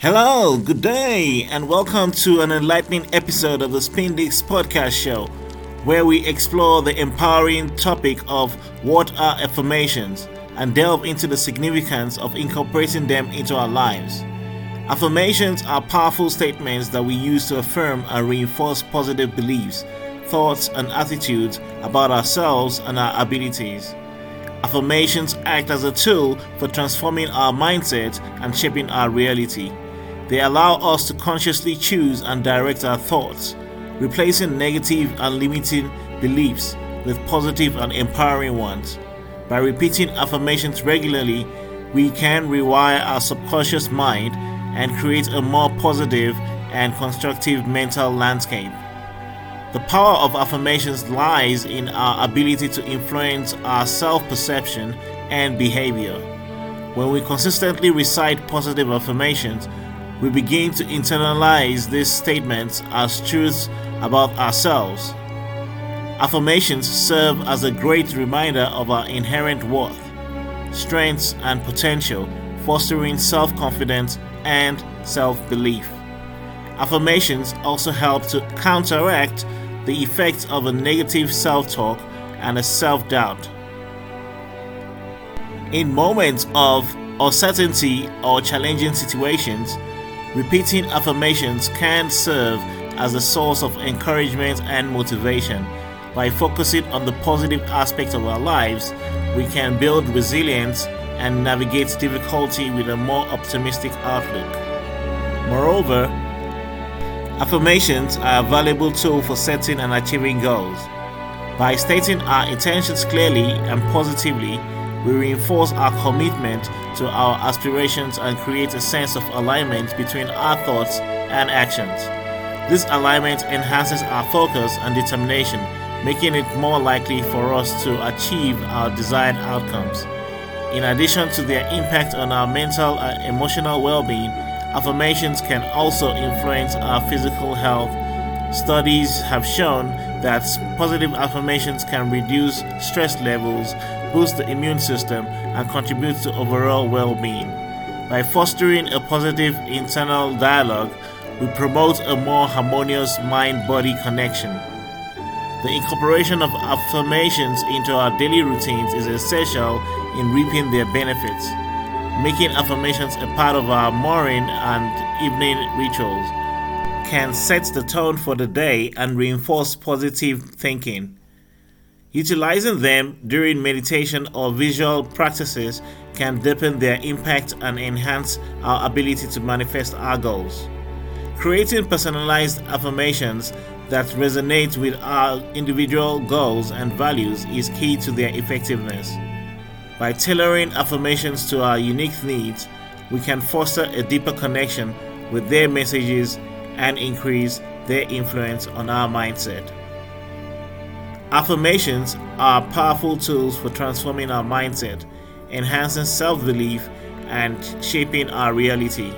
Hello, good day, and welcome to an enlightening episode of the Spin Disc Podcast Show, where we explore the empowering topic of what are affirmations and delve into the significance of incorporating them into our lives. Affirmations are powerful statements that we use to affirm and reinforce positive beliefs, thoughts, and attitudes about ourselves and our abilities. Affirmations act as a tool for transforming our mindset and shaping our reality. They allow us to consciously choose and direct our thoughts, replacing negative and limiting beliefs with positive and empowering ones. By repeating affirmations regularly, we can rewire our subconscious mind and create a more positive and constructive mental landscape. The power of affirmations lies in our ability to influence our self perception and behavior. When we consistently recite positive affirmations, we begin to internalize these statements as truths about ourselves. Affirmations serve as a great reminder of our inherent worth, strengths, and potential, fostering self confidence and self belief. Affirmations also help to counteract the effects of a negative self talk and a self doubt. In moments of uncertainty or challenging situations, Repeating affirmations can serve as a source of encouragement and motivation. By focusing on the positive aspects of our lives, we can build resilience and navigate difficulty with a more optimistic outlook. Moreover, affirmations are a valuable tool for setting and achieving goals. By stating our intentions clearly and positively, we reinforce our commitment to our aspirations and create a sense of alignment between our thoughts and actions. This alignment enhances our focus and determination, making it more likely for us to achieve our desired outcomes. In addition to their impact on our mental and emotional well being, affirmations can also influence our physical health. Studies have shown that positive affirmations can reduce stress levels, boost the immune system, and contribute to overall well being. By fostering a positive internal dialogue, we promote a more harmonious mind body connection. The incorporation of affirmations into our daily routines is essential in reaping their benefits. Making affirmations a part of our morning and evening rituals can set the tone for the day and reinforce positive thinking. Utilizing them during meditation or visual practices can deepen their impact and enhance our ability to manifest our goals. Creating personalized affirmations that resonate with our individual goals and values is key to their effectiveness. By tailoring affirmations to our unique needs, we can foster a deeper connection with their messages and increase their influence on our mindset. Affirmations are powerful tools for transforming our mindset, enhancing self belief, and shaping our reality.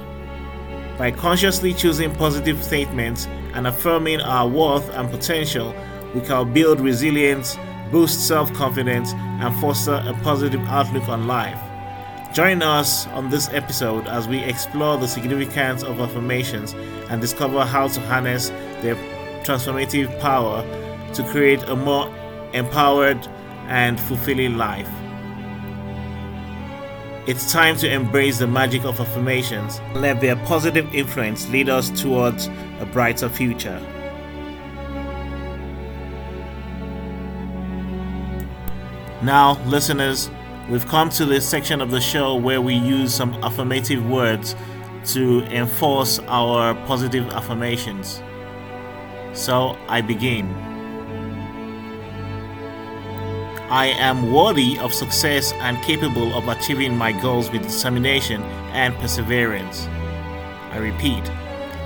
By consciously choosing positive statements and affirming our worth and potential, we can build resilience, boost self confidence, and foster a positive outlook on life. Join us on this episode as we explore the significance of affirmations and discover how to harness their transformative power to create a more empowered and fulfilling life. It's time to embrace the magic of affirmations and let their positive influence lead us towards a brighter future. Now, listeners, we've come to this section of the show where we use some affirmative words to enforce our positive affirmations. So I begin. I am worthy of success and capable of achieving my goals with determination and perseverance. I repeat,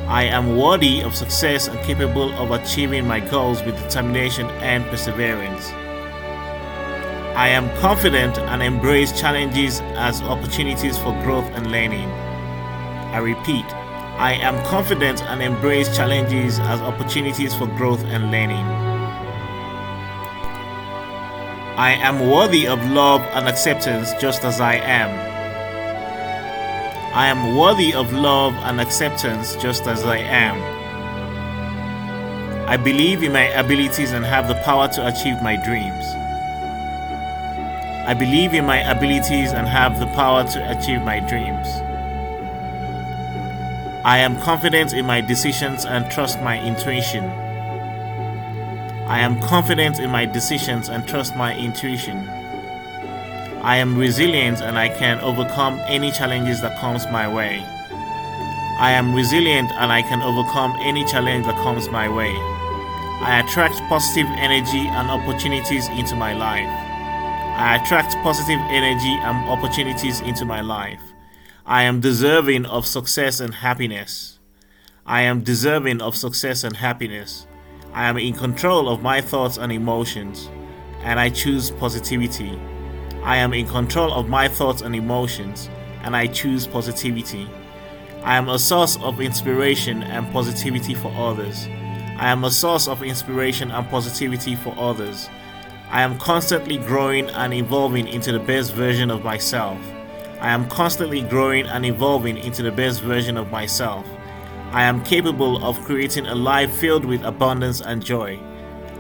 I am worthy of success and capable of achieving my goals with determination and perseverance. I am confident and embrace challenges as opportunities for growth and learning. I repeat, I am confident and embrace challenges as opportunities for growth and learning. I am worthy of love and acceptance just as I am. I am worthy of love and acceptance just as I am. I believe in my abilities and have the power to achieve my dreams. I believe in my abilities and have the power to achieve my dreams. I am confident in my decisions and trust my intuition. I am confident in my decisions and trust my intuition. I am resilient and I can overcome any challenges that comes my way. I am resilient and I can overcome any challenge that comes my way. I attract positive energy and opportunities into my life. I attract positive energy and opportunities into my life. I am deserving of success and happiness. I am deserving of success and happiness. I am in control of my thoughts and emotions, and I choose positivity. I am in control of my thoughts and emotions, and I choose positivity. I am a source of inspiration and positivity for others. I am a source of inspiration and positivity for others. I am constantly growing and evolving into the best version of myself. I am constantly growing and evolving into the best version of myself. I am capable of creating a life filled with abundance and joy.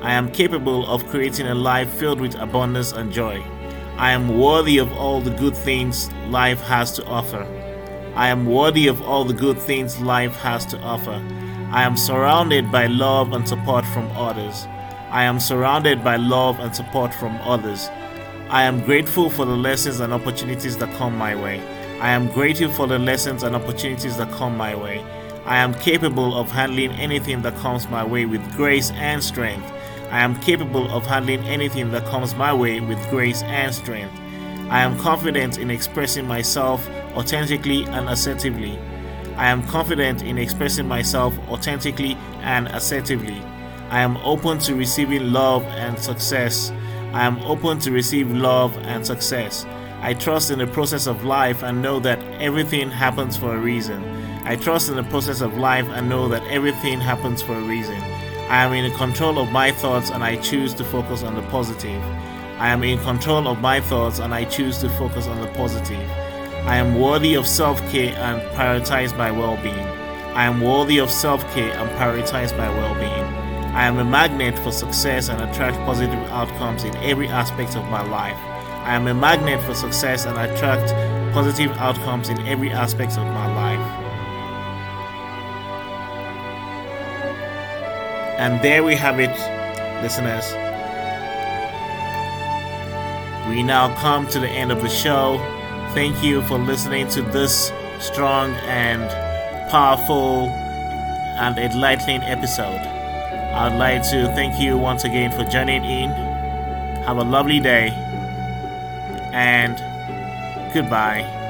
I am capable of creating a life filled with abundance and joy. I am worthy of all the good things life has to offer. I am worthy of all the good things life has to offer. I am surrounded by love and support from others. I am surrounded by love and support from others. I am grateful for the lessons and opportunities that come my way. I am grateful for the lessons and opportunities that come my way. I am capable of handling anything that comes my way with grace and strength. I am capable of handling anything that comes my way with grace and strength. I am confident in expressing myself authentically and assertively. I am confident in expressing myself authentically and assertively. I am open to receiving love and success. I am open to receive love and success. I trust in the process of life and know that everything happens for a reason. I trust in the process of life and know that everything happens for a reason. I am in control of my thoughts and I choose to focus on the positive. I am in control of my thoughts and I choose to focus on the positive. I am worthy of self care and prioritize my well being. I am worthy of self care and prioritize my well being. I am a magnet for success and attract positive outcomes in every aspect of my life. I am a magnet for success and attract positive outcomes in every aspect of my life. And there we have it, listeners. We now come to the end of the show. Thank you for listening to this strong and powerful and enlightening episode. I'd like to thank you once again for joining in. Have a lovely day and goodbye.